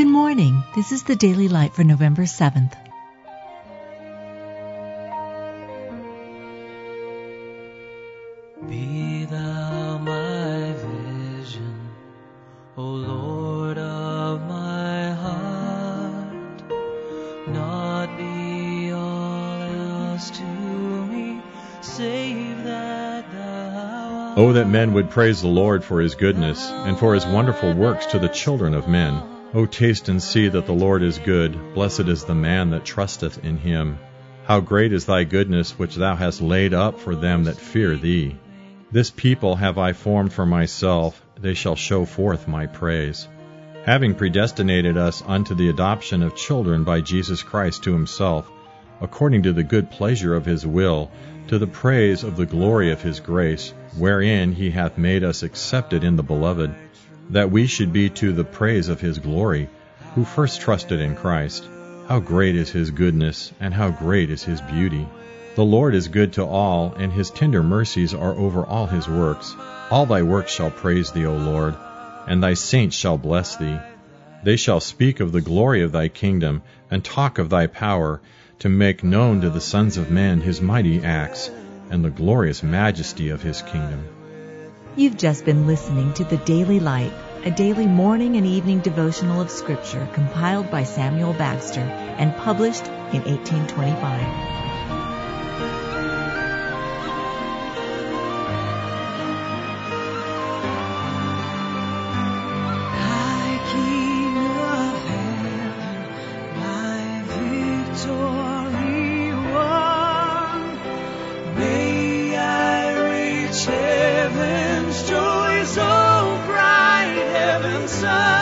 morning. This is the Daily Light for November 7th. Be thou my vision, O Lord of my heart. Not be all else to me, save that thou Oh, that men would praise the Lord for his goodness, and for his wonderful works to the children of men. O taste and see that the Lord is good. Blessed is the man that trusteth in him. How great is thy goodness which thou hast laid up for them that fear thee. This people have I formed for myself, they shall show forth my praise. Having predestinated us unto the adoption of children by Jesus Christ to himself, according to the good pleasure of his will, to the praise of the glory of his grace, wherein he hath made us accepted in the beloved, that we should be to the praise of his glory, who first trusted in Christ. How great is his goodness, and how great is his beauty! The Lord is good to all, and his tender mercies are over all his works. All thy works shall praise thee, O Lord, and thy saints shall bless thee. They shall speak of the glory of thy kingdom, and talk of thy power, to make known to the sons of men his mighty acts, and the glorious majesty of his kingdom. You've just been listening to the Daily Light, a daily morning and evening devotional of Scripture compiled by Samuel Bagster and published in 1825. High King sun.